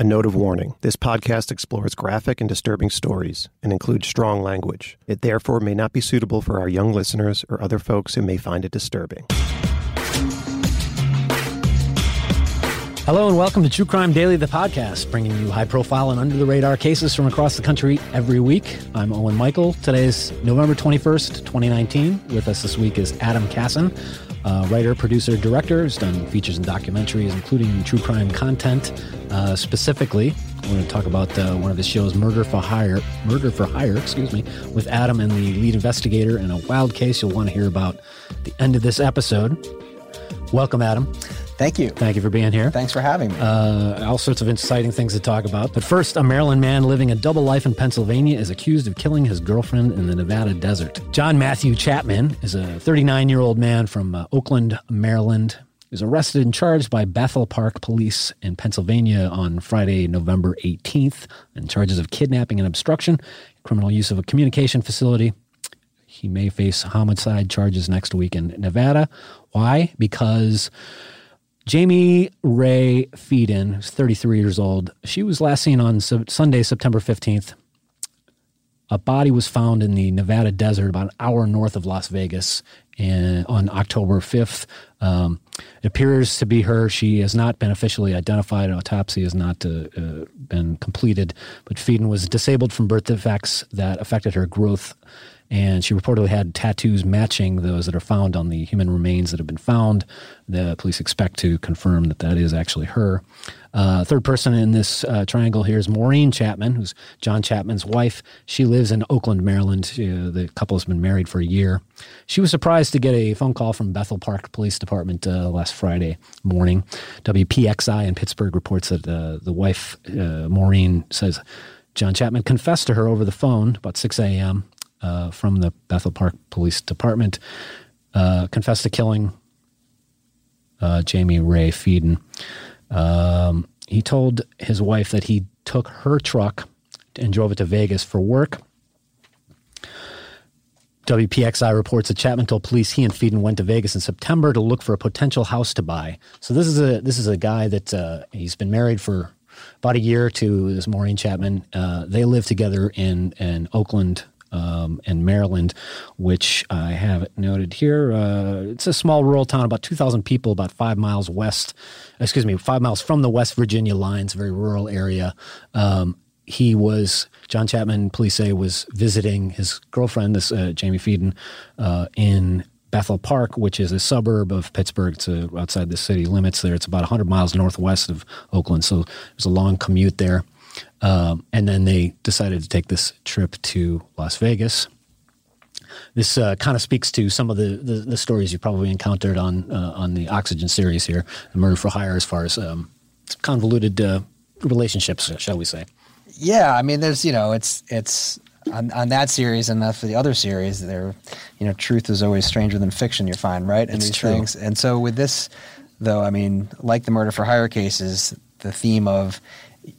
A note of warning this podcast explores graphic and disturbing stories and includes strong language. It therefore may not be suitable for our young listeners or other folks who may find it disturbing. Hello and welcome to True Crime Daily, the podcast, bringing you high profile and under the radar cases from across the country every week. I'm Owen Michael. Today is November 21st, 2019. With us this week is Adam Kassen, uh, writer, producer, director, who's done features and documentaries, including true crime content. Uh, specifically, we're going to talk about uh, one of his shows, Murder for Hire, Murder for Hire, excuse me, with Adam and the lead investigator in a wild case you'll want to hear about the end of this episode. Welcome, Adam. Thank you. Thank you for being here. Thanks for having me. Uh, all sorts of exciting things to talk about. But first, a Maryland man living a double life in Pennsylvania is accused of killing his girlfriend in the Nevada desert. John Matthew Chapman is a 39 year old man from uh, Oakland, Maryland. He was arrested and charged by Bethel Park Police in Pennsylvania on Friday, November 18th, in charges of kidnapping and obstruction, criminal use of a communication facility. He may face homicide charges next week in Nevada. Why? Because Jamie Ray Feeden, who's 33 years old, she was last seen on Sunday, September 15th. A body was found in the Nevada desert about an hour north of Las Vegas on October 5th. Um, it appears to be her. She has not been officially identified. An autopsy has not uh, uh, been completed, but Feeden was disabled from birth defects that affected her growth and she reportedly had tattoos matching those that are found on the human remains that have been found. The police expect to confirm that that is actually her. Uh, third person in this uh, triangle here is Maureen Chapman, who's John Chapman's wife. She lives in Oakland, Maryland. She, uh, the couple has been married for a year. She was surprised to get a phone call from Bethel Park Police Department uh, last Friday morning. WPXI in Pittsburgh reports that uh, the wife, uh, Maureen, says John Chapman confessed to her over the phone about 6 a.m uh, from the Bethel Park Police Department uh, confessed to killing uh, Jamie Ray Feeden. Um, he told his wife that he took her truck and drove it to Vegas for work. WPXI reports that Chapman told police he and Feeden went to Vegas in September to look for a potential house to buy. So this is a this is a guy that uh, he's been married for about a year to this Maureen Chapman. Uh, they live together in in Oakland, um, in Maryland, which I have noted here. Uh, it's a small rural town, about 2,000 people, about five miles west, excuse me, five miles from the West Virginia lines, very rural area. Um, he was, John Chapman, police say, was visiting his girlfriend, this uh, Jamie Feeden, uh, in Bethel Park, which is a suburb of Pittsburgh. It's uh, outside the city limits there. It's about 100 miles northwest of Oakland. So there's a long commute there. Um, and then they decided to take this trip to Las Vegas. This uh, kind of speaks to some of the, the, the, stories you probably encountered on uh, on the Oxygen series here, the Murder for Hire, as far as um, convoluted uh, relationships, shall we say? Yeah, I mean, there's you know, it's it's on, on that series and for the other series, there, you know, truth is always stranger than fiction. You find right, and it's these true. things. And so with this, though, I mean, like the Murder for Hire cases, the theme of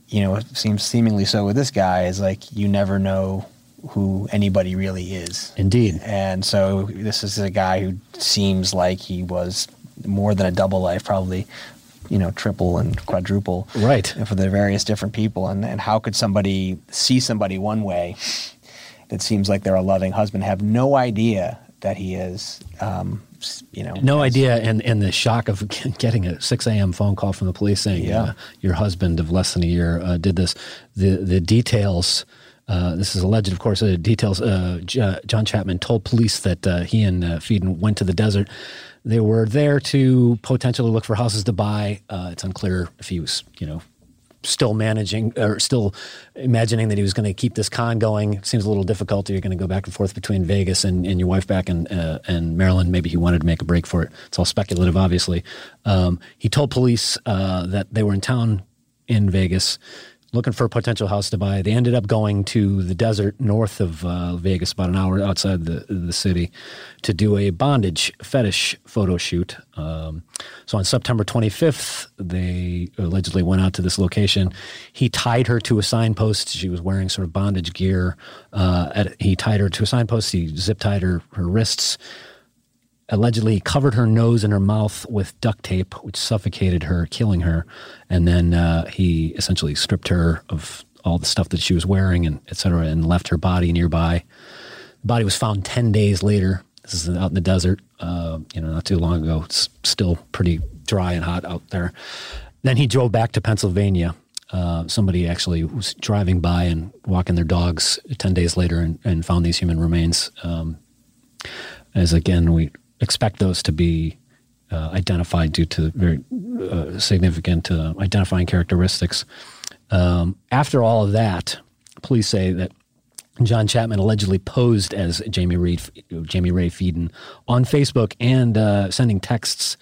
you know, it seems seemingly so with this guy is like you never know who anybody really is. Indeed. And so this is a guy who seems like he was more than a double life, probably, you know, triple and quadruple. Right. For the various different people. And, and how could somebody see somebody one way that seems like they're a loving husband, have no idea that he is um, you know, no idea, and and the shock of getting a six a.m. phone call from the police saying, yeah, uh, your husband of less than a year uh, did this. The the details. Uh, this is alleged, of course. The details. Uh, J- John Chapman told police that uh, he and uh, Feeden went to the desert. They were there to potentially look for houses to buy. it's unclear if he was, you know, still managing or still imagining that he was going to keep this con going. Seems a little difficult. You're going to go back and forth between Vegas and, and your wife back in, uh, in Maryland. Maybe he wanted to make a break for it. It's all speculative, obviously. Um, he told police uh, that they were in town in Vegas looking for a potential house to buy. They ended up going to the desert north of uh, Vegas, about an hour outside the the city, to do a bondage fetish photo shoot. Um, so on September 25th, they allegedly went out to this location. He tied her to a signpost. She was wearing sort of bondage gear. Uh, at, he tied her to a signpost. He zip tied her her wrists. Allegedly covered her nose and her mouth with duct tape, which suffocated her, killing her. And then uh, he essentially stripped her of all the stuff that she was wearing and et cetera, and left her body nearby. The body was found 10 days later. This is out in the desert, uh, you know, not too long ago. It's still pretty dry and hot out there. Then he drove back to Pennsylvania. Uh, somebody actually was driving by and walking their dogs 10 days later and, and found these human remains. Um, as again, we expect those to be uh, identified due to very uh, significant uh, identifying characteristics. Um, after all of that, police say that John Chapman allegedly posed as Jamie Reed, Jamie Ray Feeden on Facebook and uh, sending texts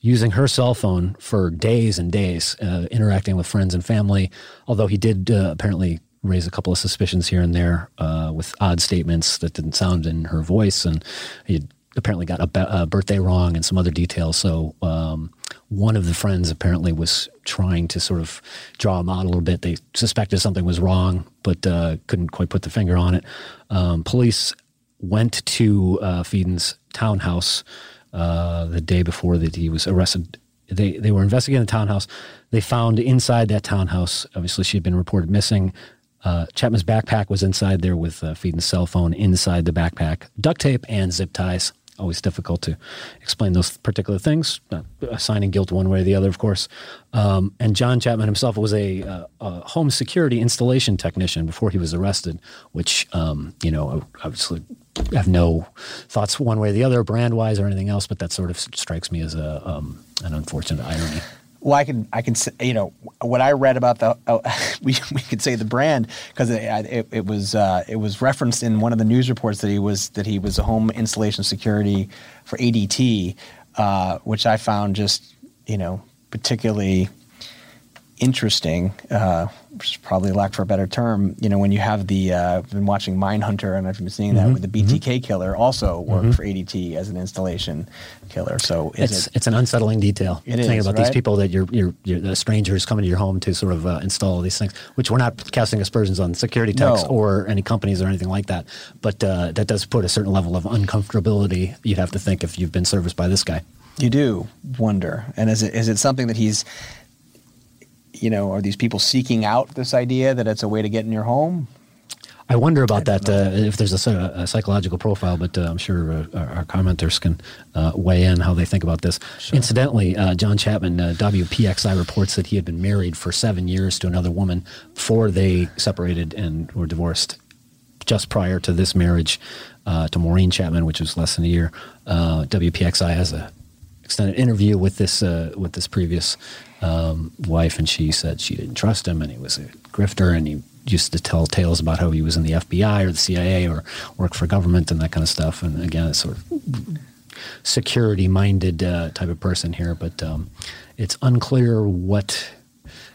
using her cell phone for days and days, uh, interacting with friends and family. Although he did uh, apparently raise a couple of suspicions here and there uh, with odd statements that didn't sound in her voice, and he apparently got a, be- a birthday wrong and some other details. So um, one of the friends apparently was trying to sort of draw him out a little bit. They suspected something was wrong, but uh, couldn't quite put the finger on it. Um, police went to uh, townhouse uh, the day before that he was arrested. They they were investigating the townhouse. They found inside that townhouse, obviously she had been reported missing. Uh, Chapman's backpack was inside there with uh, cell phone inside the backpack, duct tape and zip ties always difficult to explain those particular things, not assigning guilt one way or the other, of course. Um, and John Chapman himself was a, uh, a, home security installation technician before he was arrested, which, um, you know, obviously have no thoughts one way or the other, brand wise or anything else, but that sort of strikes me as a, um, an unfortunate irony. Well, I can, I can, you know, what I read about the, uh, we, we could say the brand because it, it, it, was, uh, it was referenced in one of the news reports that he was, that he was a home installation security for ADT, uh, which I found just, you know, particularly interesting, uh, which is probably lack for a better term. You know, when you have the uh, I've been watching Mindhunter and I've been seeing that mm-hmm. with the BTK mm-hmm. killer also worked mm-hmm. for ADT as an installation killer. So it's it, it's an unsettling detail. It is, about right? these people that you're you're, you're the strangers coming to your home to sort of uh, install these things, which we're not casting aspersions on security techs no. or any companies or anything like that. But uh, that does put a certain level of uncomfortability. You'd have to think if you've been serviced by this guy. You do wonder, and is it is it something that he's you know, are these people seeking out this idea that it's a way to get in your home? I wonder about I that, uh, if there's a, a, psychological profile, but uh, I'm sure uh, our, our, commenters can uh, weigh in how they think about this. Sure. Incidentally, uh, John Chapman, uh, WPXI reports that he had been married for seven years to another woman before they separated and were divorced just prior to this marriage to Maureen Chapman, which was less than a year. WPXI has a extended interview with this with this previous um, wife, and she said she didn't trust him, and he was a grifter, and he used to tell tales about how he was in the FBI or the CIA or worked for government and that kind of stuff. And again, it's sort of security-minded uh, type of person here, but um, it's unclear what.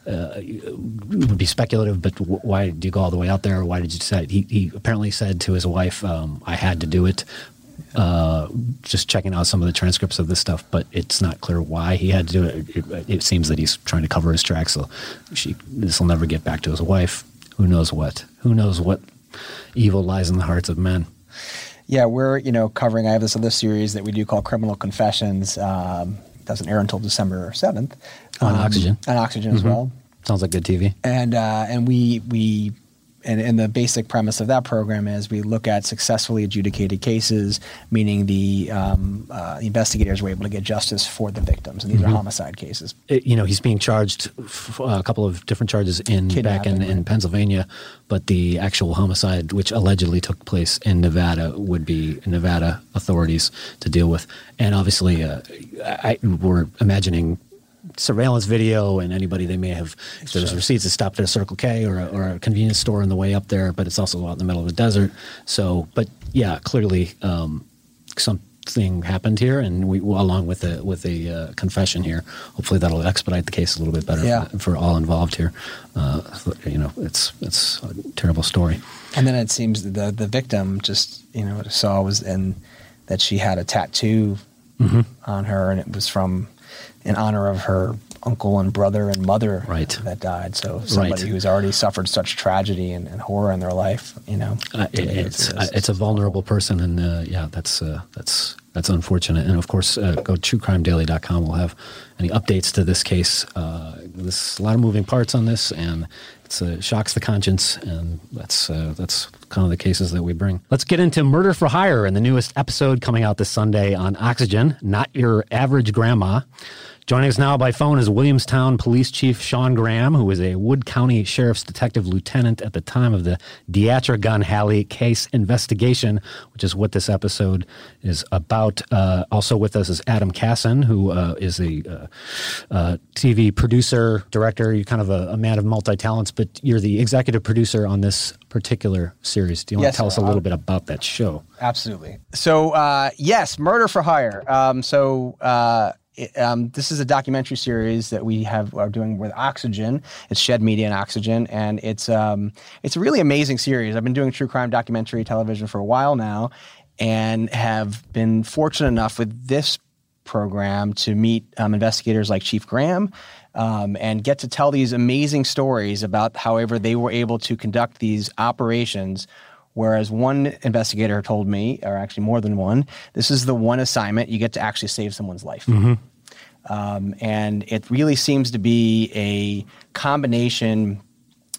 Uh, would be speculative, but w- why do you go all the way out there? Why did you decide? He, he apparently said to his wife, um, "I had to do it uh, just checking out some of the transcripts of this stuff, but it's not clear why he had to do it. It, it seems that he's trying to cover his tracks, so she this will never get back to his wife. Who knows what? Who knows what evil lies in the hearts of men? Yeah, we're you know covering. I have this other series that we do called Criminal Confessions. Um, doesn't air until December seventh on um, Oxygen. On Oxygen mm-hmm. as well. Sounds like good TV. And uh, and we we and, and, the basic premise of that program is we look at successfully adjudicated cases, meaning the um, uh, investigators were able to get justice for the victims, and these mm-hmm. are homicide cases. It, you know, he's being charged f- a couple of different charges in back in, in, Pennsylvania, but the actual homicide, which allegedly took place in Nevada, would be Nevada authorities to deal with. And obviously, uh, I, we're imagining surveillance video and anybody they may have if there's receipts that stopped at a circle k or a, or a convenience store on the way up there but it's also out in the middle of the desert so but yeah clearly um, something happened here and we along with a with a uh, confession here hopefully that'll expedite the case a little bit better yeah. for, for, all involved here uh, you know it's it's a terrible story and then it seems the the victim just you know saw was and that she had a tattoo mm-hmm. on her and it was from in honor of her uncle and brother and mother right. that died. So somebody right. who's already suffered such tragedy and, and horror in their life, you know, uh, it, it's uh, it's a vulnerable person, and uh, yeah, that's uh, that's that's unfortunate. And of course, uh, go to truecrimedaily.com. We'll have any updates to this case. There's a lot of moving parts on this, and it uh, shocks the conscience, and that's uh, that's kind of the cases that we bring. Let's get into Murder for Hire and the newest episode coming out this Sunday on Oxygen. Not your average grandma. Joining us now by phone is Williamstown Police Chief Shawn Graham, who was a Wood County Sheriff's Detective Lieutenant at the time of the Deatra Gun Halley case investigation, which is what this episode is about. Uh, also with us is Adam Kassen, who uh, is a uh, uh TV producer, director. You're kind of a, a man of multi talents, but you're the executive producer on this particular series. Do you want yes, to tell us a little bit about that show? Absolutely. So, uh, yes, Murder for Hire. Um, so, uh, um, this is a documentary series that we have are doing with Oxygen. It's Shed Media and Oxygen, and it's um, it's a really amazing series. I've been doing true crime documentary television for a while now, and have been fortunate enough with this program to meet um, investigators like Chief Graham. Um, and get to tell these amazing stories about however they were able to conduct these operations Whereas one investigator told me, or actually more than one, this is the one assignment you get to actually save someone's life. Mm-hmm. Um, and it really seems to be a combination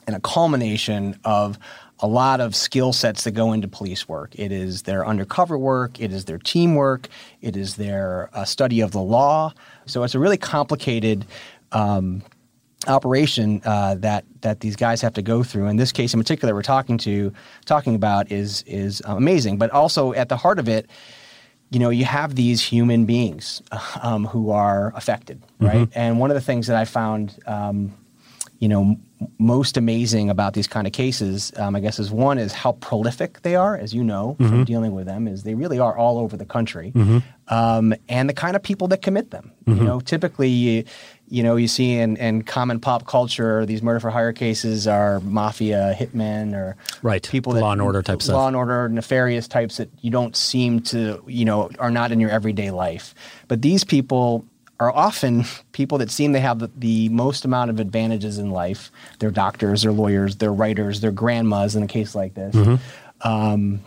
and a culmination of a lot of skill sets that go into police work. It is their undercover work, it is their teamwork, it is their uh, study of the law. So it's a really complicated um, operation uh, that that these guys have to go through. In this case, in particular, we're talking to talking about is is amazing. But also at the heart of it you know, you have these human beings um, who are affected, right? Mm-hmm. And one of the things that I found, um, you know, most amazing about these kind of cases, um, I guess, is one is how prolific they are, as you know mm-hmm. from dealing with them, is they really are all over the country, mm-hmm. Um, and the kind of people that commit them. You mm-hmm. know, typically, you know, you see in, in common pop culture, these murder for hire cases are mafia hitmen or right people that, law and order type stuff, law and order nefarious types that you don't seem to, you know, are not in your everyday life. But these people are often people that seem to have the, the most amount of advantages in life. They're doctors, they're lawyers, they're writers, they're grandmas in a case like this. Mm-hmm. Um,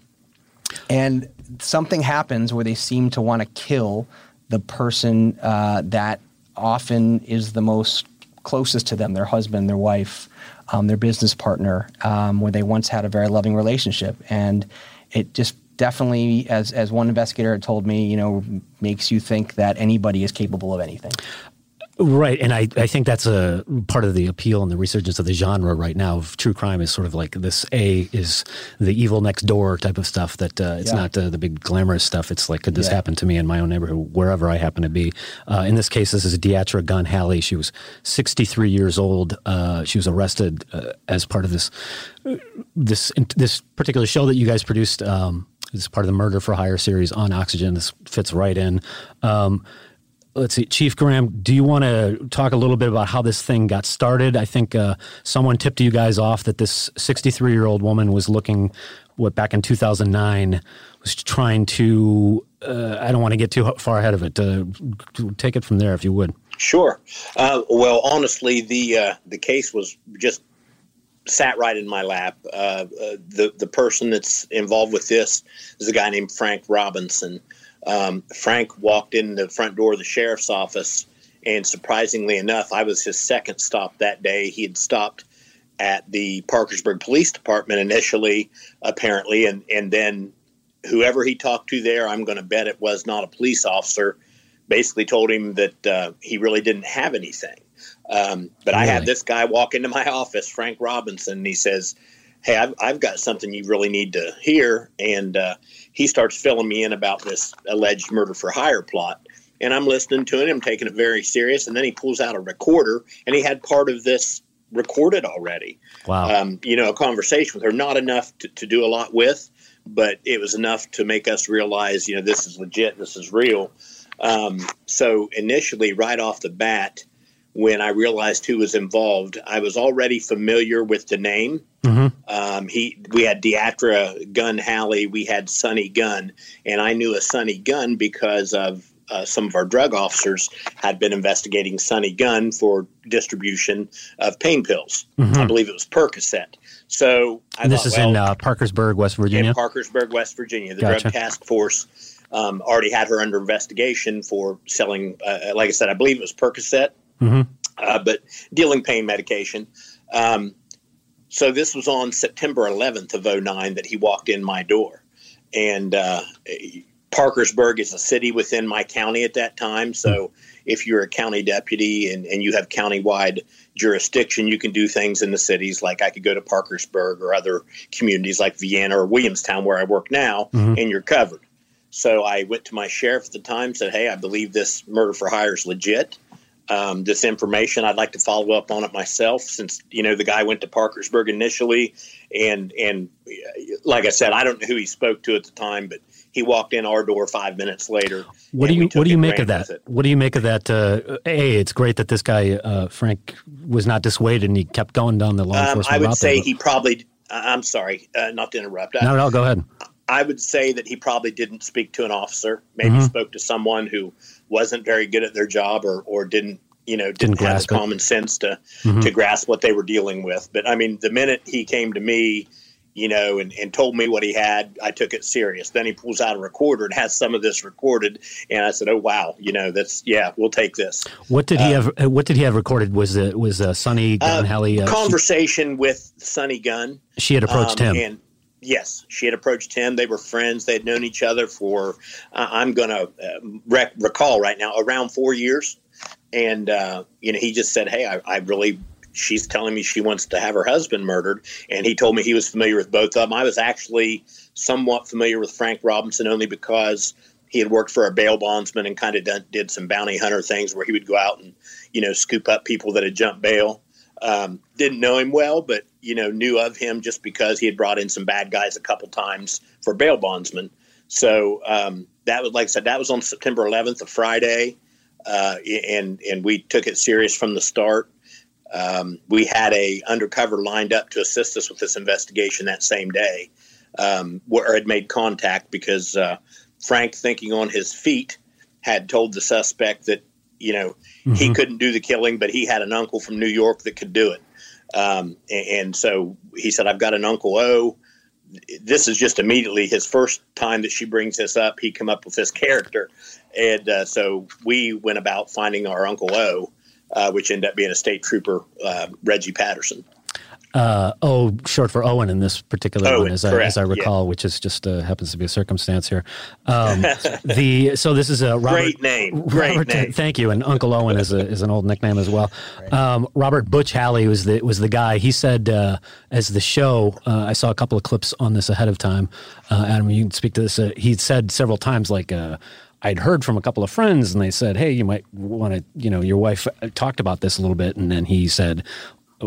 and something happens where they seem to want to kill the person uh, that often is the most closest to them their husband, their wife, um, their business partner, um, where they once had a very loving relationship. And it just definitely, as, as one investigator had told me, you know, makes you think that anybody is capable of anything. Right, and I, I think that's a part of the appeal and the resurgence of the genre right now. Of true crime is sort of like this. A is the evil next door type of stuff. That uh, it's yeah. not uh, the big glamorous stuff. It's like could this yeah. happen to me in my own neighborhood, wherever I happen to be. Uh, in this case, this is Deatra Gun Halley. She was 63 years old. Uh, she was arrested uh, as part of this this this particular show that you guys produced. Um, this part of the Murder for Hire series on Oxygen. This fits right in. Um, let's see, Chief Graham, do you want to talk a little bit about how this thing got started? I think uh, someone tipped you guys off that this 63 year old woman was looking, what, back in 2009, was trying to, uh, I don't want to get too far ahead of it. Uh, take it from there, if you would. Sure. Uh, well, honestly, the uh, the case was just sat right in my lap. Uh, the the person that's involved with this is a guy named Frank Robinson. Um, Frank walked in the front door of the sheriff's office, and surprisingly enough, I was his second stop that day. He had stopped at the Parkersburg Police Department initially, apparently, and, and then whoever he talked to there, I'm going to bet it was not a police officer, basically told him that uh, he really didn't have anything. Um, but really? I had this guy walk into my office, Frank Robinson, and he says, Hey, I've, I've got something you really need to hear. And uh, he starts filling me in about this alleged murder for hire plot. And I'm listening to him, taking it very serious. And then he pulls out a recorder, and he had part of this recorded already. Wow. Um, you know, a conversation with her, not enough to, to do a lot with, but it was enough to make us realize, you know, this is legit, this is real. Um, so initially, right off the bat, when I realized who was involved. I was already familiar with the name. Mm-hmm. Um, he, we had Deatra Gun Halley, we had Sunny Gun, and I knew a Sunny Gun because of uh, some of our drug officers had been investigating Sunny Gun for distribution of pain pills. Mm-hmm. I believe it was Percocet. So this thought, is well, in uh, Parkersburg, West Virginia. In Parkersburg, West Virginia, the gotcha. Drug Task Force um, already had her under investigation for selling, uh, like I said, I believe it was Percocet, mm-hmm. uh, but dealing pain medication. Um, so this was on September 11th of 09 that he walked in my door. And uh, Parkersburg is a city within my county at that time. So if you're a county deputy and, and you have countywide jurisdiction, you can do things in the cities. Like I could go to Parkersburg or other communities like Vienna or Williamstown, where I work now, mm-hmm. and you're covered. So I went to my sheriff at the time, said, Hey, I believe this murder for hire is legit. Um, this information, I'd like to follow up on it myself since, you know, the guy went to Parkersburg initially. And, and like I said, I don't know who he spoke to at the time, but he walked in our door five minutes later. What do you What do you make of that? What do you make of that? Uh, a, it's great that this guy uh, Frank was not dissuaded and he kept going down the law um, enforcement. I would say there, he probably. I'm sorry, uh, not to interrupt. No, no, go ahead. I would say that he probably didn't speak to an officer. Maybe mm-hmm. spoke to someone who wasn't very good at their job or or didn't you know didn't, didn't have the common sense to mm-hmm. to grasp what they were dealing with. But I mean, the minute he came to me you know, and, and told me what he had. I took it serious. Then he pulls out a recorder and has some of this recorded, and I said, "Oh wow, you know, that's yeah, we'll take this." What did he uh, have? What did he have recorded? Was it was uh, Sunny Gun uh, Uh, conversation she, with Sunny Gun. She had approached um, him, and yes, she had approached him. They were friends. They had known each other for uh, I'm going to uh, rec- recall right now around four years. And uh, you know, he just said, "Hey, I, I really she's telling me she wants to have her husband murdered, and he told me he was familiar with both of them. I was actually somewhat familiar with Frank Robinson only because he had worked for a bail bondsman and kind of done, did some bounty hunter things where he would go out and you know scoop up people that had jumped bail. Um, didn't know him well, but you know knew of him just because he had brought in some bad guys a couple times for bail bondsman. So um, that was like I said, that was on September 11th, a Friday, uh, and and we took it serious from the start. Um, we had a undercover lined up to assist us with this investigation that same day, um, where had made contact because uh, Frank, thinking on his feet, had told the suspect that you know mm-hmm. he couldn't do the killing, but he had an uncle from New York that could do it. Um, and, and, so he said, "I've got an Uncle O." This is just immediately his first time that she brings this up. He come up with this character, and uh, so we went about finding our Uncle O uh, which ended up being a state trooper, uh, Reggie Patterson. Uh, oh, short for Owen in this particular Owen, one, as I, as I recall, yeah. which is just uh, happens to be a circumstance here. Um, the so this is a Robert, great name, great Robert, name. Thank you, and Uncle Owen is a, is an old nickname as well. Um, Robert Butch Halley was the was the guy. He said uh, as the show, uh, I saw a couple of clips on this ahead of time. Uh, Adam, you can speak to this. Uh, he said several times like. I'd heard from a couple of friends and they said, Hey, you might want to, you know, your wife talked about this a little bit. And then he said,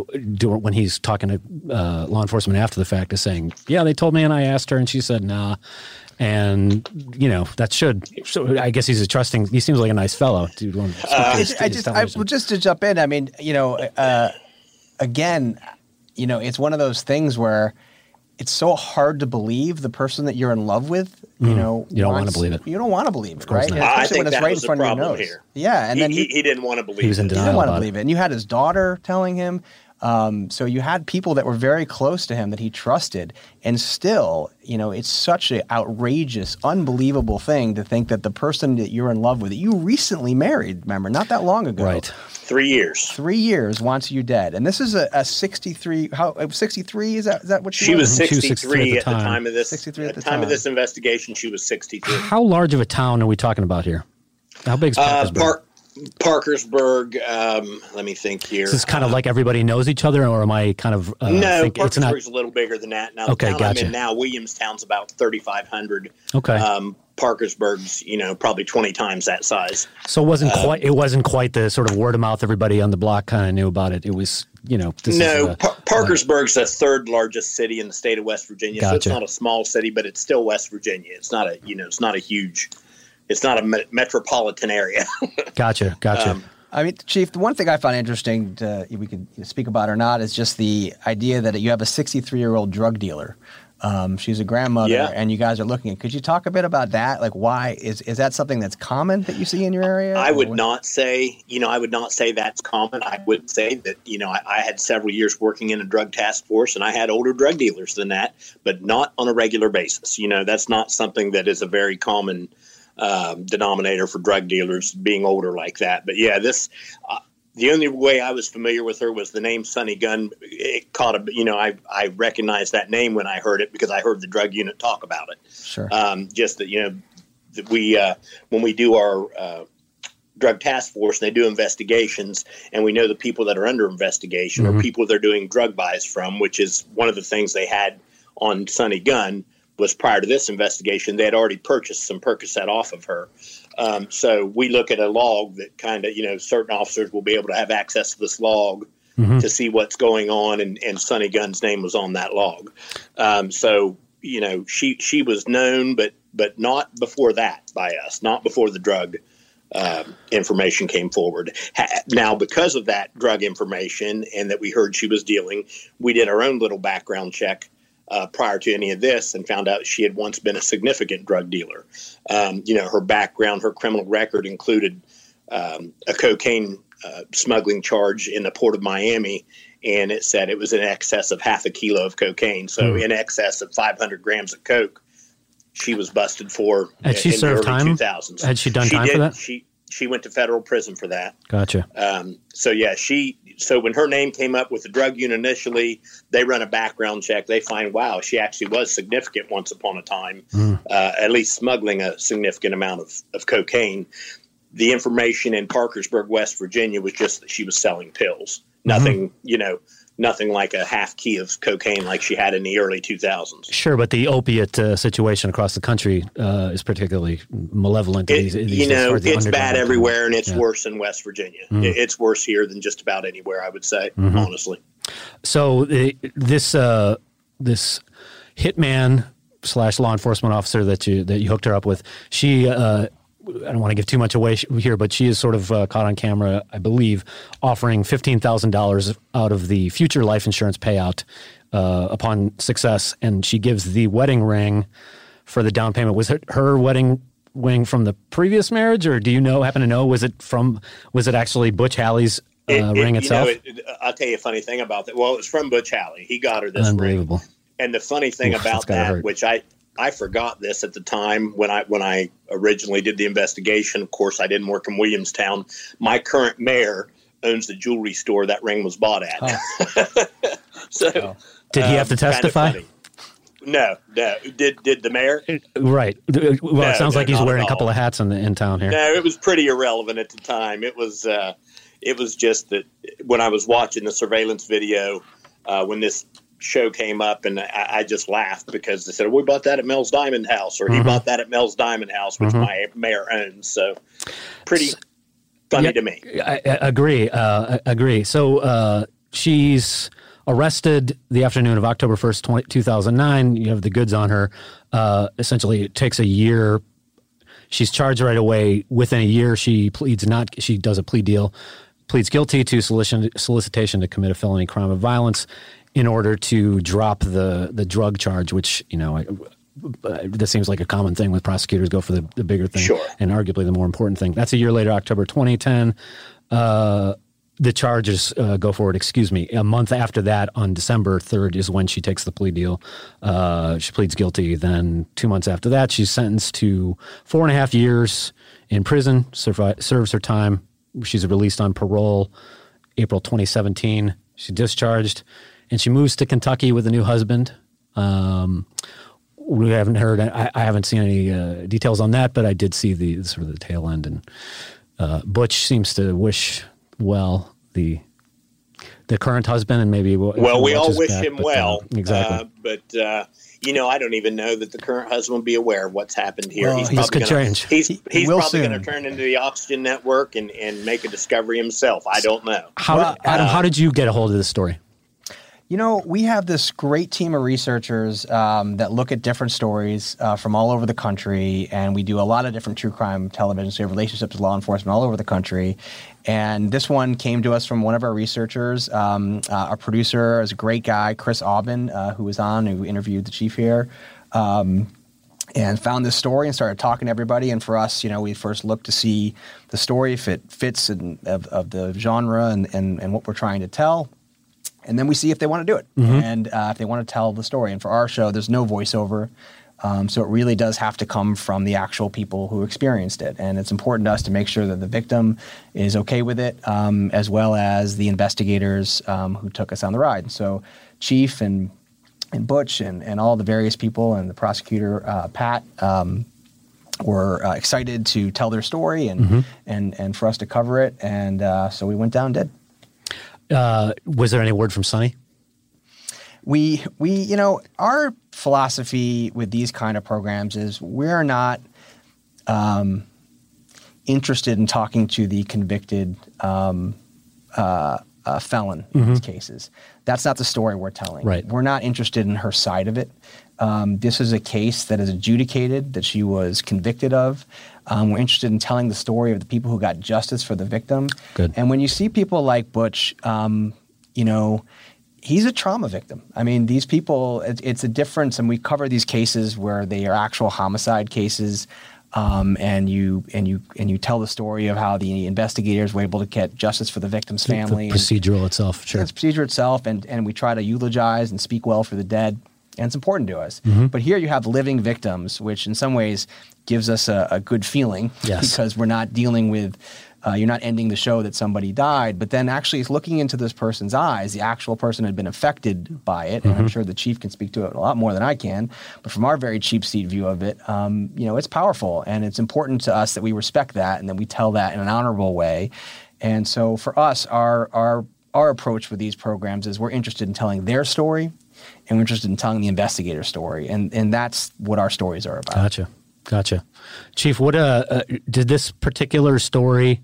when he's talking to uh, law enforcement after the fact is saying, yeah, they told me and I asked her and she said, nah. And, you know, that should, so I guess he's a trusting, he seems like a nice fellow. Dude, uh, I just, I, well, just to jump in, I mean, you know, uh, again, you know, it's one of those things where it's so hard to believe the person that you're in love with. You mm. know, you don't want to believe it. You don't want to believe it, right? I think when it's right in front of your nose. Here. Yeah, and he, then he, he, didn't want to believe. He was in denial. He didn't want to believe it. it, and you had his daughter telling him. Um, so you had people that were very close to him that he trusted, and still, you know, it's such an outrageous, unbelievable thing to think that the person that you're in love with, that you recently married, remember, not that long ago, right? Three years. Three years wants you dead, and this is a, a sixty-three. How uh, sixty-three is that? Is that what she, she was? was? Sixty-three, at, the time of this. Sixty-three at the time, time of this investigation. She was sixty-three. How large of a town are we talking about here? How big is Parkersburg? Uh, Par- Parkersburg. Um, let me think here. this is kind of like everybody knows each other, or am I kind of uh, no? Think, Parkersburg's not... a little bigger than that. Now, okay, gotcha. I'm in now Williamstown's about thirty-five hundred. Okay. Um, Parkersburg's, you know, probably twenty times that size. So it wasn't um, quite. It wasn't quite the sort of word of mouth. Everybody on the block kind of knew about it. It was, you know, no. A, Par- Parkersburg's the third largest city in the state of West Virginia. Gotcha. So it's not a small city, but it's still West Virginia. It's not a, you know, it's not a huge. It's not a me- metropolitan area. gotcha. Gotcha. Um, I mean, Chief, the one thing I find interesting, to, we could speak about or not, is just the idea that you have a 63 year old drug dealer um, she's a grandmother, yeah. and you guys are looking at. Could you talk a bit about that? Like, why is is that something that's common that you see in your area? I would not say, you know, I would not say that's common. I would say that, you know, I, I, had several years working in a drug task force, and I had older drug dealers than that, but not on a regular basis. You know, that's not something that is a very common um, denominator for drug dealers being older like that. But yeah, this. Uh, the only way I was familiar with her was the name Sunny Gun. It caught a, you know, I, I recognized that name when I heard it because I heard the drug unit talk about it. Sure. Um, just that, you know, that we, uh, when we do our, uh, drug task force and they do investigations and we know the people that are under investigation Mhm. or people they're doing drug buys from which is one of the things they had on Sunny Gun was prior to this investigation they had already purchased some Percocet off of her um, so we look at a log that kind of you know certain officers will be able to have access to this log Mhm. to see what's going on and, and Sunny Gun's name was on that log um, so you know she she was known but but not before that by us not before the drug um, information came forward. Ha- now, because of that drug information and that we heard she was dealing, we did our own little background check uh, prior to any of this and found out she had once been a significant drug dealer. Um, you know, her background, her criminal record included um, a cocaine uh, smuggling charge in the port of Miami. And it said it was in excess of half a kilo of cocaine. So, Hmm. in excess of 500 grams of coke, she was busted for Had she in the served early time? 2000s. Had she done she time for that? She she went to federal prison for that. Gotcha. Um, so yeah, she. So when her name came up with the drug unit initially, they run a background check. They find wow, she actually was significant once upon a time, Mm. uh, at least smuggling a significant amount of, of cocaine. The information in Parkersburg, West Virginia, was just that she was selling pills. Nothing, you know, nothing like a half key of cocaine like she had in the early 2000s. Sure, but the opiate uh, situation across the country uh, is particularly malevolent. It- these, these you know, it's bad everywhere, and it's Yeah. worse in West Virginia. Mm. It- It's worse here than just about anywhere, I would say, Mhm. honestly. So uh, this uh, this hitman slash law enforcement officer that you that you hooked her up with, she. I don't want to give too much away here, but she is sort of uh, caught on camera, I believe, offering fifteen thousand dollars out of the future life insurance payout uh, upon success, and she gives the wedding ring for the down payment. Was it her wedding ring from the previous marriage, or do you know? Happen to know? Was it from? Was it actually Butch Halley's uh, It- it- ring you itself? know, it- I'll tell you a funny thing about that. Well, it's from Butch Halley. He got her this ring. Unbelievable. And the funny thing Oof, about that, hurt. which I I forgot this at the time when I when I originally did the investigation. Of course, I didn't work in Williamstown. My current mayor owns the jewelry store that ring was bought at. so Oh. Did he have to um, testify? No, no. Did did the mayor? Right. Well, it sounds no, like he's wearing a couple of hats in the, in town here. No, it was pretty irrelevant at the time. It was uh, it was just that when I was watching the surveillance video uh, when this show came up, and I, I just laughed because they said we bought that at Mel's Diamond House, or he Mhm. bought that at Mel's Diamond House, which Mhm. my mayor owns. So pretty S- funny Yeah, to me. I, I agree. Uh, I agree. So uh, she's arrested the afternoon of October 1st, 20, 2009. You have the goods on her. Uh, essentially, it takes a year. She's charged right away. Within a year, she pleads not, she does a plea deal, pleads guilty to solicit, solicitation to commit a felony crime of violence in order to drop the, the drug charge, which, you know, I- uh, this seems like a common thing with prosecutors go for the, the bigger thing Sure. and arguably the more important thing. That's a year later, October 2010. Uh, the charges uh, go forward. Excuse me. A month after that, on December 3rd, is when she takes the plea deal. Uh, she pleads guilty. Then two months after that, she's sentenced to four and a half years in prison. Survi- serves her time. She's released on parole. April 2017, she's discharged, and she moves to Kentucky with a new husband. Um, we haven't heard. I, I haven't seen any uh, details on that, but I did see the sort of the tail end. And uh, Butch seems to wish well the the current husband, and maybe Well, we all wish back, him but, uh, well. exactly. Uh, but uh, you know, I don't even know that the current husband will be aware of what's happened here. Well, he's he's probably gonna, change. He's He- he's will probably going to turn into the Oxygen Network and and make a discovery himself. I don't know. how, Well, Adam, uh, how did you get a hold of this story? You know, we have this great team of researchers um, that look at different stories uh, from all over the country, and we do a lot of different true crime television. So we have relationships with law enforcement all over the country. And this one came to us from one of our researchers. Um, uh, our producer is a great guy, Chris Aubin, uh, who was on, who interviewed the chief here. Um, and found this story and started talking to everybody. And for us, you know, we first looked to see the story if it fits in, of, of the genre and, and, and what we're trying to tell. And then we see if they want to do it and uh, if they want to tell the story. And for our show, there's no voiceover. Um, so it really does have to come from the actual people who experienced it. And it's important to us to make sure that the victim is okay with it, um, as well as the investigators um, who took us on the ride. So, Chief and and Butch and, and all the various people and the prosecutor uh, Pat um, were uh, excited to tell their story and mm-hmm. and and for us to cover it. And uh, so we went down dead. Uh, was there any word from Sunny? We we you know our philosophy with these kind of programs is we're not um, interested in talking to the convicted um, uh, uh, felon in mm-hmm. these cases. That's not the story we're telling. Right. We're not interested in her side of it. Um, this is a case that is adjudicated, that she was convicted of. Um, we're interested in telling the story of the people who got justice for the victim. Good. And when you see people like Butch, um, you know, he's a trauma victim. I mean, these people, it, it's a difference, and we cover these cases where they are actual homicide cases. Um, and you and you and you tell the story of how the investigators were able to get justice for the victim's family. The procedural and, itself, sure. It's procedure itself, and and we try to eulogize and speak well for the dead, and it's important to us. Mm-hmm. But here you have living victims, which in some ways gives us a, a good feeling yes. because we're not dealing with uh, you're not ending the show that somebody died, but then actually looking into this person's eyes, the actual person had been affected by it, and mm-hmm. I'm sure the chief can speak to it a lot more than I can. But from our very cheap seat view of it, um, you know, it's powerful, and it's important to us that we respect that and that we tell that in an honorable way. And so for us, our our our approach with these programs is we're interested in telling their story, and we're interested in telling the investigator story, and and that's what our stories are about. Gotcha. Gotcha. Chief, what uh, uh, did this particular story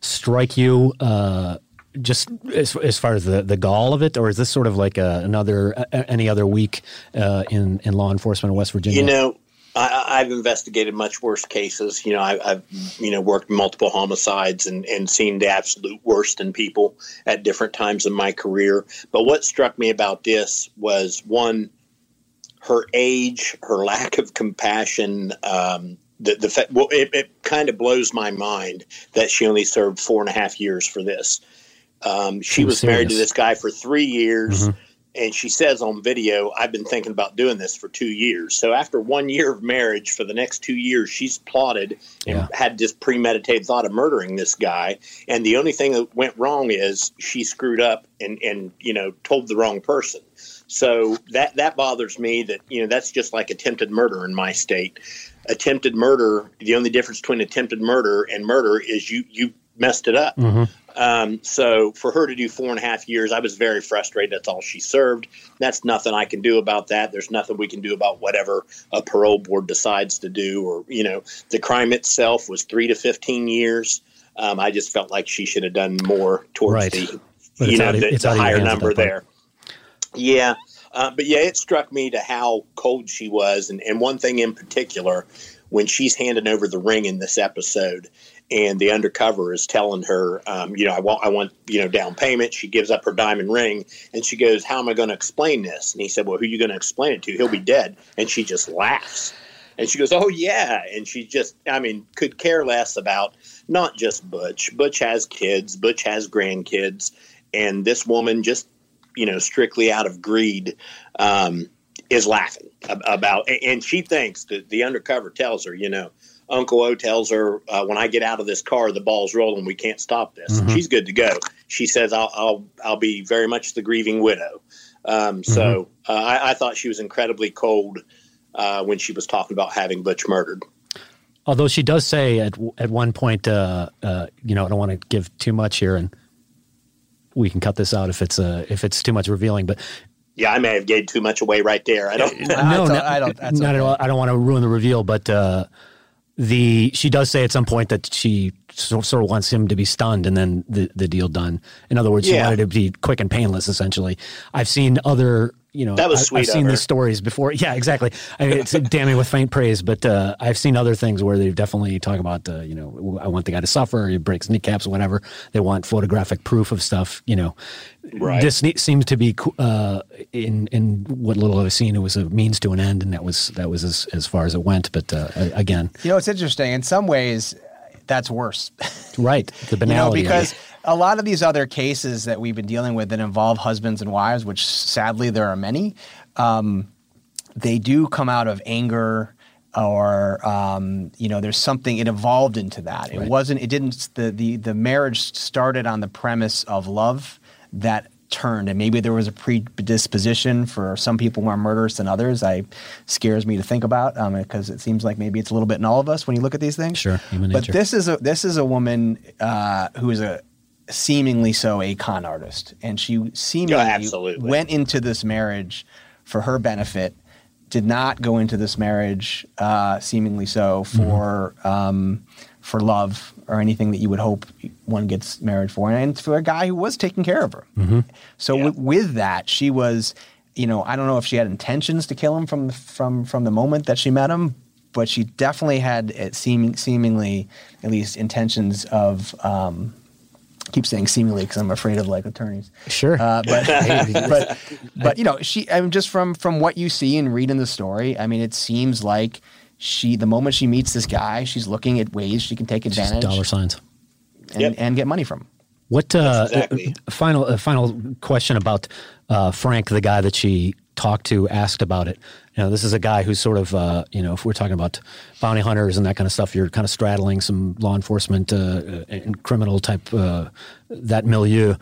strike you uh, just as, as far as the, the gall of it, or is this sort of like a, another a, any other week uh, in in law enforcement in West Virginia? You know, I, have investigated much worse cases. You know, I, have you know worked multiple homicides and and seen the absolute worst in people at different times in my career. But what struck me about this was one, her age, her lack of compassion. Um, the the fact well it, it kind of blows my mind that she only served four and a half years for this. Um, she was serious. married to this guy for three years. Mm-hmm. And she says on video, I've been thinking about doing this for two years. So after one year of marriage, for the next two years, she's plotted and yeah. had this premeditated thought of murdering this guy. And the only thing that went wrong is she screwed up and, and you know, told the wrong person. So that that bothers me that, you know, that's just like attempted murder in my state attempted murder, the only difference between attempted murder and murder is you you messed it up. Mm-hmm. Um, so for her to do four and a half years, I was very frustrated. That's all she served. That's nothing I can do about that. There's nothing we can do about whatever a parole board decides to do. Or you know, the crime itself was three to fifteen years. Um, I just felt like she should have done more towards right. the you know the, the higher number there. Yeah. Uh, but yeah, it struck me to how cold she was, and, and one thing in particular, when she's handing over the ring in this episode, and the undercover is telling her, um, you know, I want, I want, you know, down payment. She gives up her diamond ring, and she goes, "How am I going to explain this?" And he said, "Well, who are you going to explain it to? He'll be dead." And she just laughs, and she goes, "Oh yeah," and she just, I mean, could care less about not just Butch. Butch has kids. Butch has grandkids, and this woman just you know, strictly out of greed, um, is laughing about, and she thinks that the undercover tells her, you know, Uncle O tells her, uh, when I get out of this car, the ball's rolling. We can't stop this. Mm-hmm. She's good to go. She says, I'll, I'll, I'll be very much the grieving widow. Um, mm-hmm. So uh, I, I, thought she was incredibly cold uh, when she was talking about having Butch murdered. Although she does say at at one point, uh, uh, you know, I don't want to give too much here, and we can cut this out if it's uh, if it's too much revealing. But yeah, I may have gave too much away right there. I don't. no, no, I don't. Not okay. at all. I don't want to ruin the reveal, but uh, the she does say at some point that she sort of wants him to be stunned and then the the deal done. In other words, yeah. she wanted it to be quick and painless. Essentially, I've seen other you know, that was I, have seen these stories before. Yeah, exactly. I mean, it's damning with faint praise, but uh, I've seen other things where they definitely talk about, uh, you know, I want the guy to suffer, he breaks kneecaps or whatever. They want photographic proof of stuff. You know, right. this seems to be uh, in in what little I've seen. It was a means to an end, and that was that was as as far as it went. But uh, again, you know, it's interesting. In some ways, that's worse. right. The banality. you know, because a lot of these other cases that we've been dealing with that involve husbands and wives, which sadly there are many, um, they do come out of anger or um, you know there's something it evolved into that. It Right. wasn't it didn't the, the the marriage started on the premise of love that turned. And maybe there was a predisposition for some people more murderous than others. I scares me to think about because it seems like maybe it's a little bit in all of us when you look at these things. Sure, but this is a this is a woman uh, who is a seemingly so a con artist and she seemingly absolutely. went into this marriage for her benefit did not go into this marriage uh, seemingly so for um, for love or anything that you would hope one gets married for, and for a guy who was taking care of her. So Yeah. with, with that, she was, you know, I don't know if she had intentions to kill him from the, from from the moment that she met him, but she definitely had it seeming seemingly at least intentions of. Um, keep saying seemingly because I'm afraid of like attorneys. Sure. Uh, but but but you know, she. I mean, just from from what you see and read in the story, I mean, it seems like she. The moment she meets this guy, she's looking at ways she can take Just advantage dollar signs. and, Yep. and get money from. him. What uh, exactly. uh, final uh, final question about uh, Frank, the guy that she talked to, asked about it. You know, this is a guy who's sort of uh, you know, if we're talking about bounty hunters and that kind of stuff, you're kind of straddling some law enforcement uh, and criminal type uh, that milieu.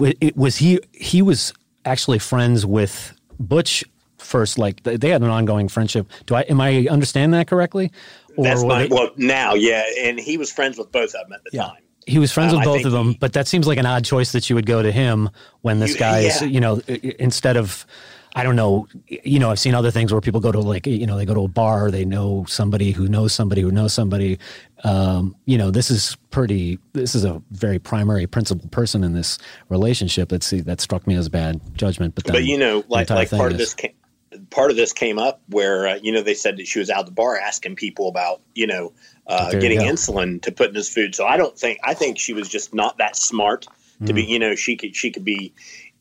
It- Was he? He was actually friends with Butch first. Like they they had an ongoing friendship. Do I am I understand that correctly? Or That's my they- well now, yeah, and he was friends with both of them at the Yeah. time. He was friends Um, with both of them, he- but that seems like an odd choice that you would go to him when this You- guy is, you know, instead of, I don't know, you know, I've seen other things where people go to like, you know, they go to a bar, they know somebody who knows somebody who knows somebody. Um, you know, this is pretty, this is a very primary principal person in this relationship. That's that struck me as bad judgment. But, then But you know, like like part of this part of this came up where uh, you know they said that she was out the bar asking people about you know uh, There you getting insulin to put in his food. So I don't think I think she was just not that smart to Mm. be. You know, she could she could be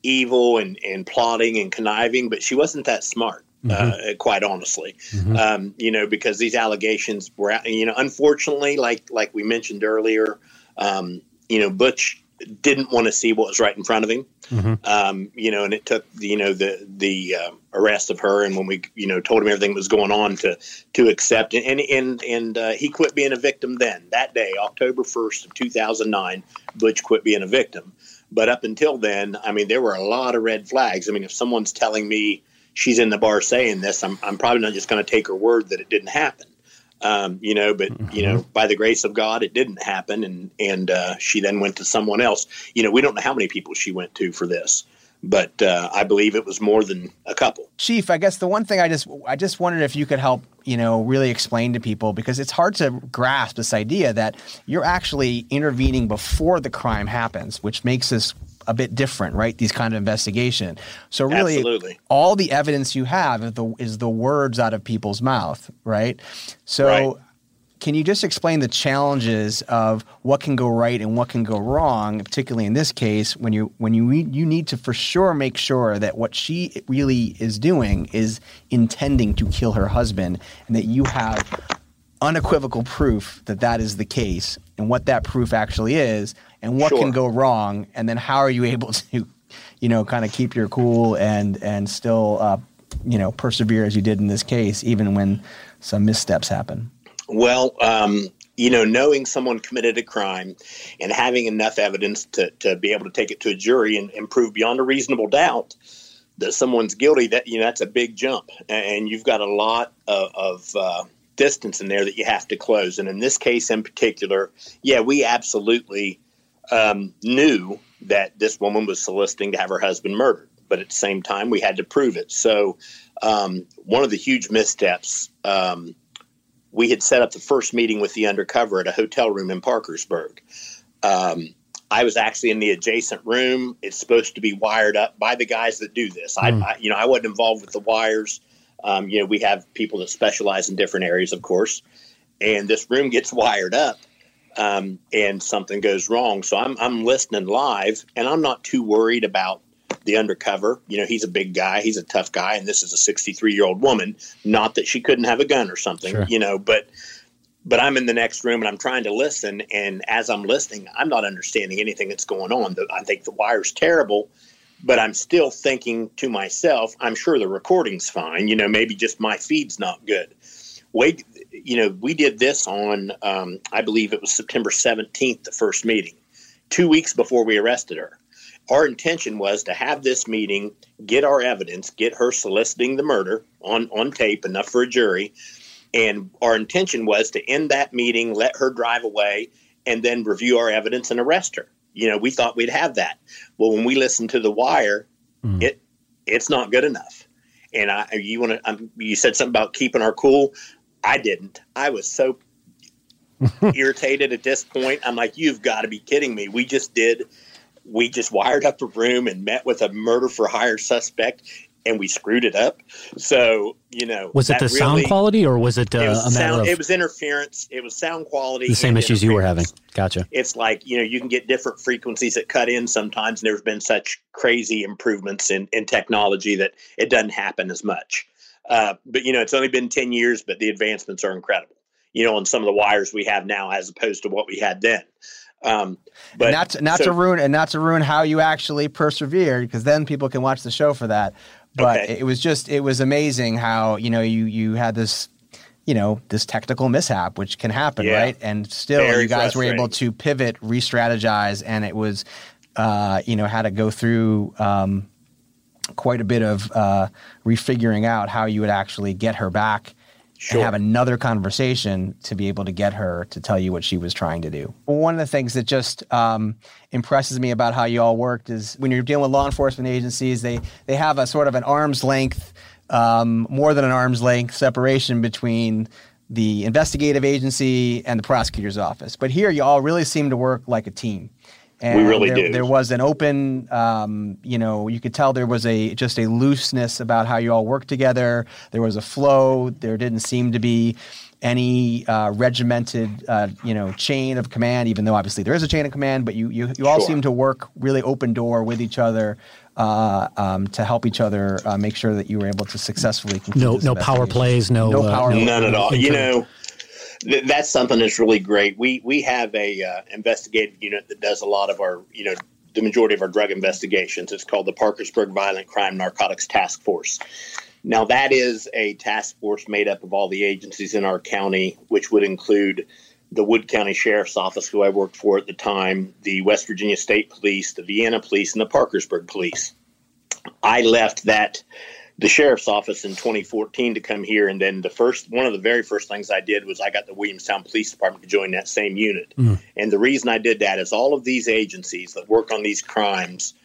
evil and and plotting and conniving, but she wasn't that smart. Mm-hmm. Uh, quite honestly, um, you know, because these allegations were, you know, unfortunately, like like we mentioned earlier, um, you know, Butch didn't want to see what was right in front of him um, you know, and it took you know the the uh, arrest of her, and when we you know told him everything was going on to to accept, and and and uh, he quit being a victim then that day, October first of two thousand nine, Butch quit being a victim. But up until then, I mean, there were a lot of red flags. I mean, if someone's telling me she's in the bar saying this, I'm I'm probably not just going to take her word that it didn't happen. Um, you know, but you know, by the grace of God, it didn't happen, and and uh, she then went to someone else. You know, we don't know how many people she went to for this, but uh, I believe it was more than a couple. Chief, I guess the one thing I just I just wondered if you could help, you know, really explain to people because it's hard to grasp this idea that you're actually intervening before the crime happens, which makes this a bit different, right? These kind of investigation. So really, Absolutely. all the evidence you have is the is the words out of people's mouth, right? So. Right. Can you just explain the challenges of what can go right and what can go wrong, particularly in this case when you when you you need to for sure make sure that what she really is doing is intending to kill her husband and that you have unequivocal proof that that is the case and what that proof actually is and what Sure. can go wrong and then how are you able to you know kind of keep your cool and and still uh, you know persevere as you did in this case even when some missteps happen Well, um, you know, knowing someone committed a crime and having enough evidence to, to be able to take it to a jury and, and prove beyond a reasonable doubt that someone's guilty, that you know, that's a big jump, and you've got a lot of, of uh, distance in there that you have to close. And in this case, in particular, yeah, we absolutely um, knew that this woman was soliciting to have her husband murdered, but at the same time, we had to prove it. So, um, one of the huge missteps. Um, we had set up the first meeting with the undercover at a hotel room in Parkersburg. Um, I was actually in the adjacent room. It's supposed to be wired up by the guys that do this. I, I you know, I wasn't involved with the wires. Um, you know, we have people that specialize in different areas, of course, and this room gets wired up, um, and something goes wrong. So I'm I'm listening live, and I'm not too worried about the undercover. You know, he's a big guy, he's a tough guy, and this is a 63 year old woman. Not that she couldn't have a gun or something, Sure. you know, but but I'm in the next room and I'm trying to listen. And as I'm listening, I'm not understanding anything that's going on. I think the wire's terrible, but I'm still thinking to myself, I'm sure the recording's fine. You know, maybe just my feed's not good. Wait, you know, we did this on, um, I believe it was September 17th, the first meeting, two weeks before we arrested her. Our intention was to have this meeting, get our evidence, get her soliciting the murder on, on tape, enough for a jury. And our intention was to end that meeting, let her drive away, and then review our evidence and arrest her. You know, we thought we'd have that. Well, when we listened to the wire, mm. it it's not good enough. And I, you want to, um, you said something about keeping our cool. I didn't. I was so irritated at this point. I'm like, you've got to be kidding me. We just did, we just wired up a room and met with a murder for hire suspect and we screwed it up. So you know, was it the really, sound quality or was it, uh, it was a matter sound, of it was interference? It was sound quality. The same issues you were having. Gotcha. It's like you know you can get different frequencies that cut in sometimes. And there's been such crazy improvements in in technology that it doesn't happen as much. Uh, but you know, it's only been ten years, but the advancements are incredible. You know, on some of the wires we have now, as opposed to what we had then. Um, but and not to, not so, to ruin and not to ruin how you actually persevered, because then people can watch the show for that. But okay. it was just it was amazing how you know you you had this you know this technical mishap which can happen yeah. right and still Very you guys were able to pivot re-strategize and it was uh, you know had to go through um, quite a bit of uh, refiguring out how you would actually get her back sure. and have another conversation to be able to get her to tell you what she was trying to do. One of the things that just um, impresses me about how you all worked is when you're dealing with law enforcement agencies, they they have a sort of an arm's length, um, more than an arm's length separation between the investigative agency and the prosecutor's office. But here, you all really seem to work like a team. And we really there, do. There was an open, um, you know, you could tell there was a just a looseness about how you all work together. There was a flow. There didn't seem to be any uh, regimented, uh, you know, chain of command. Even though obviously there is a chain of command, but you you, you all seem to work really open door with each other. Uh, um, to help each other uh, make sure that you were able to successfully conclude. no no power plays no no uh, power no, none at all you know th- that's something that's really great. We we have a uh, investigative unit that does a lot of our you know the majority of our drug investigations. It's called the Parkersburg Violent Crime Narcotics Task Force. Now that is a task force made up of all the agencies in our county, which would include the Wood County Sheriff's Office, who I worked for at the time, the West Virginia State Police, the Vienna Police, and the Parkersburg Police. I left that the sheriff's office in 2014 to come here. And then the first, one of the very first things I did was I got the Williamstown Police Department to join that same unit. Mm. And the reason I did that is all of these agencies that work on these crimes,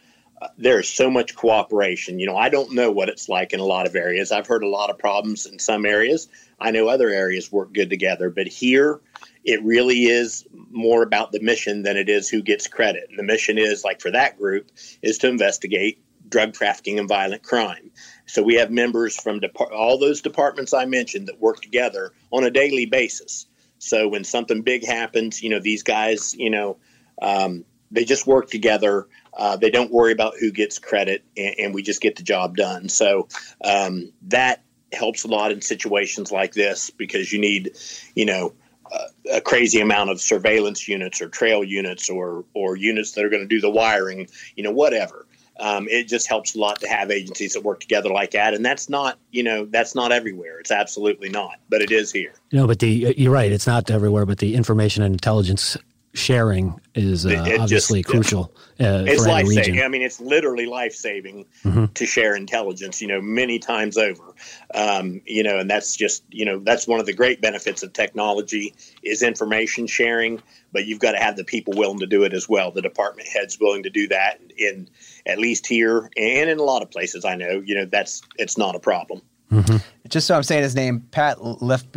uh, there is so much cooperation. You know, I don't know what it's like in a lot of areas. I've heard a lot of problems in some areas. I know other areas work good together, but here it really is more about the mission than it is who gets credit. And the mission is like for that group is to investigate drug trafficking and violent crime. So we have members from depart- all those departments I mentioned that work together on a daily basis. So when something big happens, you know, these guys, you know, um, they just work together. Uh, they don't worry about who gets credit, and, and we just get the job done. So um, that helps a lot in situations like this because you need, you know, uh, a crazy amount of surveillance units or trail units or or units that are going to do the wiring, you know, whatever um, it just helps a lot to have agencies that work together like that. And that's not you know that's not everywhere. It's absolutely not but it is here. No, but the you're right. It's not everywhere but the information and intelligence sharing is uh, it, it obviously just, crucial. Uh, it's life saving. I mean, it's literally life saving mm-hmm. to share intelligence. You know, many times over. Um, you know, and that's just you know that's one of the great benefits of technology is information sharing. But you've got to have the people willing to do it as well. The department heads willing to do that. In at least here and in a lot of places, I know. You know, that's it's not a problem. Mm-hmm. Just so I'm saying his name, Pat Left.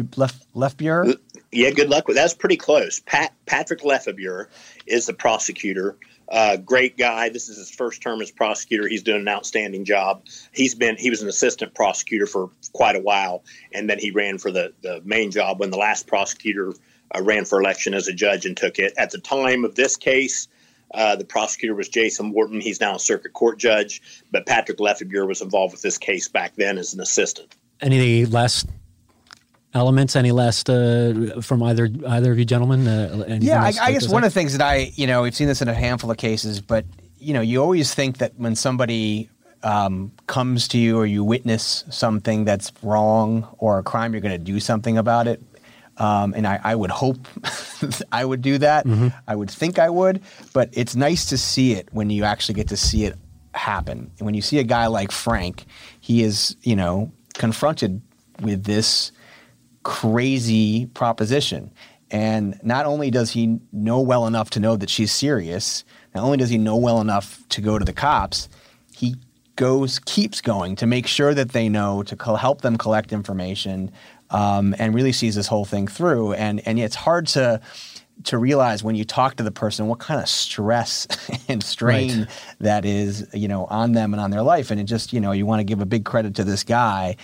Yeah, good luck with that's pretty close. Pat Patrick Lefebure is the prosecutor. Uh, great guy. This is his first term as prosecutor. He's doing an outstanding job. He's been he was an assistant prosecutor for quite a while, and then he ran for the the main job when the last prosecutor uh, ran for election as a judge and took it. At the time of this case, uh, the prosecutor was Jason Wharton. He's now a circuit court judge, but Patrick Lefebure was involved with this case back then as an assistant. Any last elements? Any last uh, from either either of you gentlemen? Uh, yeah, I, I guess one of the things that I you know we've seen this in a handful of cases, but you know, you always think that when somebody um, comes to you or you witness something that's wrong or a crime, you're going to do something about it. Um, and I, I, would hope I would do that. Mm-hmm. I would think I would, but it's nice to see it when you actually get to see it happen. And when you see a guy like Frank, he is, you know, confronted with this crazy proposition. And not only does he know well enough to know that she's serious, not only does he know well enough to go to the cops, he goes keeps going to make sure that they know to co- help them collect information um, and really sees this whole thing through. And and it's hard to to realize when you talk to the person what kind of stress and strain right. that is, you know, on them and on their life. And it just, you know, you want to give a big credit to this guy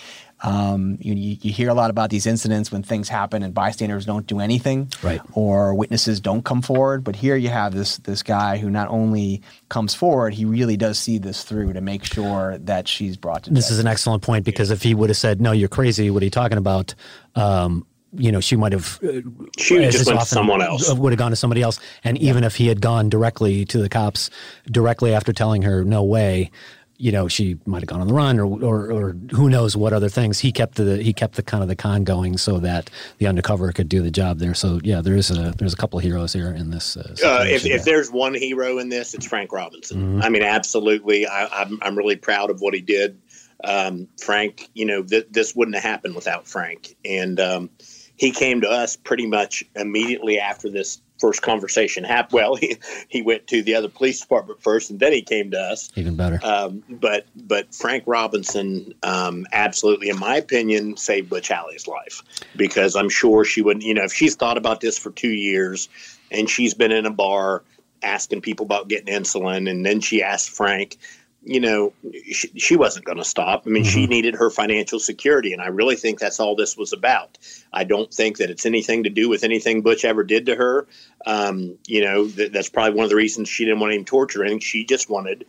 um, you, you, hear a lot about these incidents when things happen and bystanders don't do anything, right. or witnesses don't come forward. But here you have this this guy who not only comes forward, he really does see this through to make sure that she's brought to. This justice. is an excellent point because if he would have said, "No, you're crazy," what are you talking about? Um, you know, she might have. Uh, she just went to someone else. Would have gone to somebody else, and yeah. even if he had gone directly to the cops, directly after telling her no way, you know she might have gone on the run or, or, or who knows what other things. He kept the he kept the kind of the con going so that the undercover could do the job there. So yeah there's a there's a couple of heroes here in this uh, uh, if, if there's one hero in this it's frank robinson. Mm-hmm. i mean absolutely. I, am I'm, I'm really proud of what he did. Um, frank you know th- this wouldn't have happened without frank. And um, he came to us pretty much immediately after this first conversation happened. Well, he, he went to the other police department first, and then he came to us. Even better. Um, but but Frank Robinson, um, absolutely, in my opinion, saved Butch Halley's life because I'm sure she wouldn't. You know, if she's thought about this for two years, and she's been in a bar asking people about getting insulin, and then she asked Frank, you know, she, she wasn't going to stop. I mean, mm-hmm. she needed her financial security, and I really think that's all this was about. I don't think that it's anything to do with anything Butch ever did to her. Um, you know, th- that's probably one of the reasons she didn't want him torture. I think she just wanted,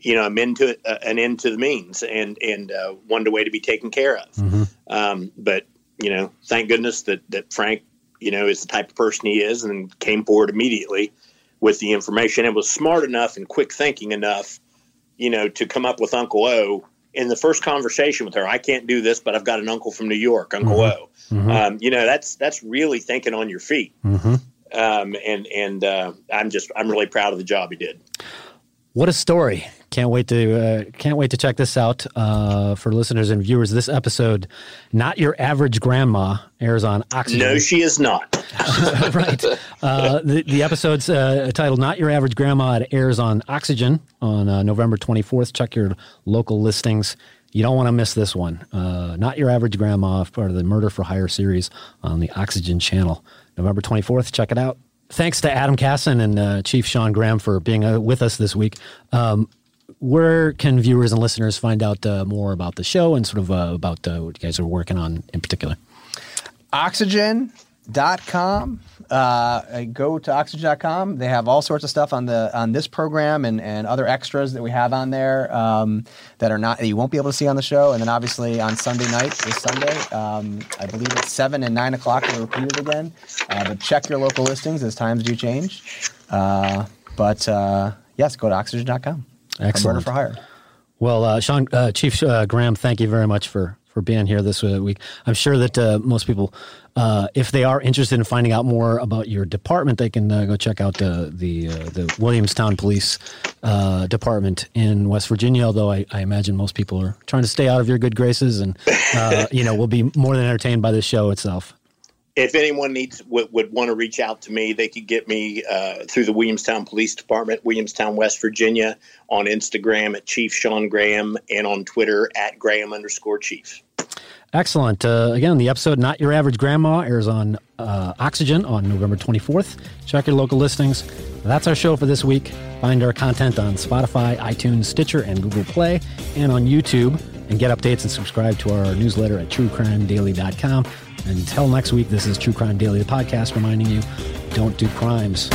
you know, an end to uh, an end to the means, and and uh, wanted a way to be taken care of. Mm-hmm. Um, but you know, thank goodness that that Frank, you know, is the type of person he is, and came forward immediately with the information and was smart enough and quick thinking enough you know, to come up with Uncle O in the first conversation with her. I can't do this, but I've got an uncle from New York, Uncle mm-hmm. O. Mm-hmm. Um, you know, that's that's really thinking on your feet. Mm-hmm. Um, and and uh, I'm just I'm really proud of the job he did. What a story! Can't wait to uh, can't wait to check this out uh, for listeners and viewers. This episode, not your average grandma, airs on Oxygen. No, she is not. right. Uh, the the episode's uh, titled "Not Your Average Grandma." It airs on Oxygen on uh, November twenty fourth. Check your local listings. You don't want to miss this one. Uh, not your average grandma, part of the Murder for Hire series on the Oxygen channel. November 24th. Check it out. Thanks to Adam Kassen and uh, Chief Shawn Graham for being uh, with us this week. Um, where can viewers and listeners find out uh, more about the show and sort of uh, about uh, what you guys are working on in particular? Oxygen.com. Uh, go to oxygen.com. They have all sorts of stuff on the on this program and, and other extras that we have on there um, that are not that you won't be able to see on the show. And then obviously on Sunday night, this Sunday, um, I believe it's seven and nine o'clock. We'll repeat it again. Uh, but check your local listings as times do change. Uh, but uh, yes, go to oxygen.com. Excellent. For hire. Well, uh, Shawn, uh, Chief uh, Graham, thank you very much for for being here this uh, week. I'm sure that uh, most people, uh, if they are interested in finding out more about your department, they can go check out the the, the Williamstown Police Department in West Virginia. Although I, I, imagine most people are trying to stay out of your good graces, and you know, will be more than entertained by the show itself if anyone needs would, would, want to reach out to me, they could get me uh, through the Williamstown Police Department, Williamstown, West Virginia, on Instagram at Chief Shawn Graham and on Twitter at Graham underscore Chief. Excellent. Uh, again, the episode "Not Your Average Grandma" airs on uh, Oxygen on November 24th. Check your local listings. That's our show for this week. Find our content on Spotify, iTunes, Stitcher, and Google Play, and on YouTube. And get updates and subscribe to our newsletter at TrueCrimeDaily.com. Until next week, this is True Crime Daily, the podcast reminding you don't do crimes.